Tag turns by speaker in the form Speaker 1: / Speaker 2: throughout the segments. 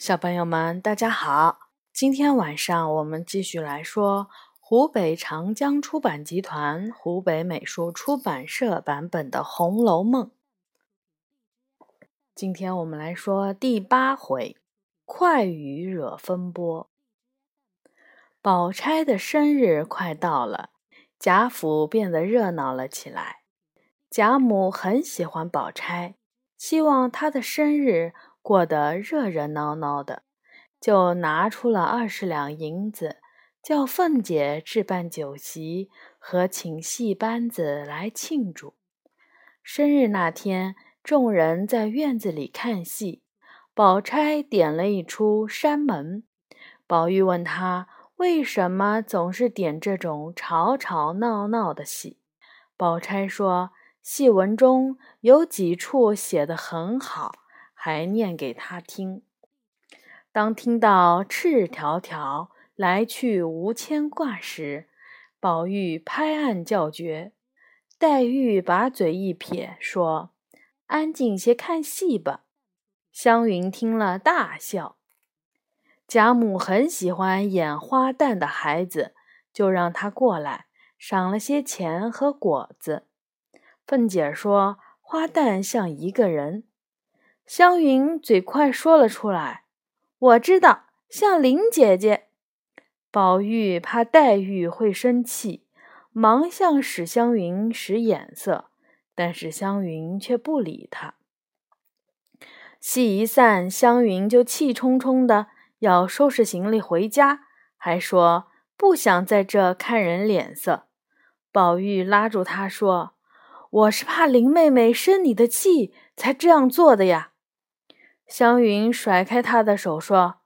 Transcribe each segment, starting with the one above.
Speaker 1: 小朋友们，大家好！今天晚上我们继续来说湖北长江出版集团湖北美术出版社版本的《红楼梦》。今天我们来说第八回“快雨惹风波”。宝钗的生日快到了，贾府变得热闹了起来。贾母很喜欢宝钗，希望她的生日。过得热热闹闹的，就拿出了二十两银子，叫凤姐置办酒席和请戏班子来庆祝。生日那天，众人在院子里看戏，宝钗点了一出《山门》。宝玉问她为什么总是点这种吵吵闹闹的戏，宝钗说：“戏文中有几处写得很好。”还念给他听。当听到“赤条条来去无牵挂”时，宝玉拍案叫绝。黛玉把嘴一撇，说：“安静些看戏吧。”湘云听了大笑。贾母很喜欢演花旦的孩子，就让他过来，赏了些钱和果子。凤姐说：“花旦像一个人。”湘云嘴快说了出来：“我知道，像林姐姐。”宝玉怕黛玉会生气，忙向史湘云使眼色，但是湘云却不理他。戏一散，湘云就气冲冲的要收拾行李回家，还说不想在这看人脸色。宝玉拉住她说：“我是怕林妹妹生你的气，才这样做的呀。”湘云甩开他的手，说：“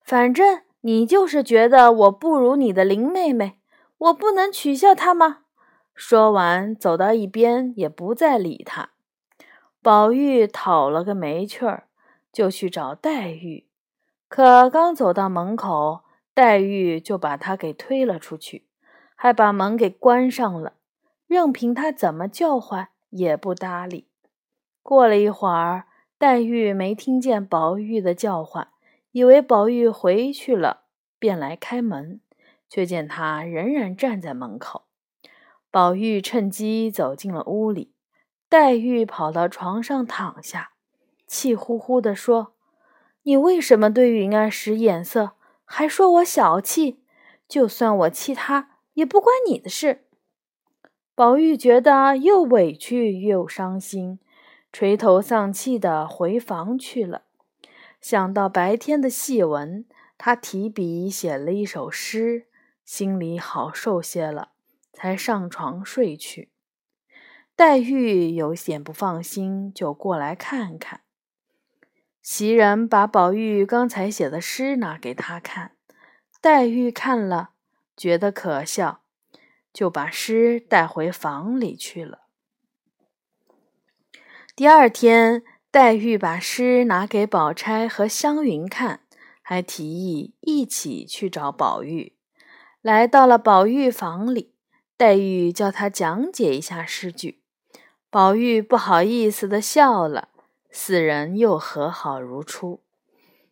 Speaker 1: 反正你就是觉得我不如你的林妹妹，我不能取笑她吗？”说完，走到一边，也不再理他。宝玉讨了个没趣儿，就去找黛玉。可刚走到门口，黛玉就把他给推了出去，还把门给关上了，任凭他怎么叫唤，也不搭理。过了一会儿。黛玉没听见宝玉的叫唤，以为宝玉回去了，便来开门，却见他仍然站在门口。宝玉趁机走进了屋里，黛玉跑到床上躺下，气呼呼地说：“你为什么对云儿使眼色，还说我小气？就算我气他，也不关你的事。”宝玉觉得又委屈又伤心。垂头丧气的回房去了。想到白天的戏文，他提笔写了一首诗，心里好受些了，才上床睡去。黛玉有点不放心，就过来看看。袭人把宝玉刚才写的诗拿给他看，黛玉看了，觉得可笑，就把诗带回房里去了。第二天，黛玉把诗拿给宝钗和湘云看，还提议一起去找宝玉。来到了宝玉房里，黛玉叫他讲解一下诗句，宝玉不好意思的笑了。四人又和好如初，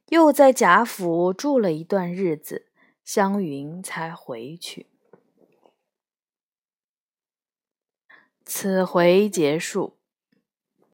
Speaker 1: 又在贾府住了一段日子，湘云才回去。此回结束。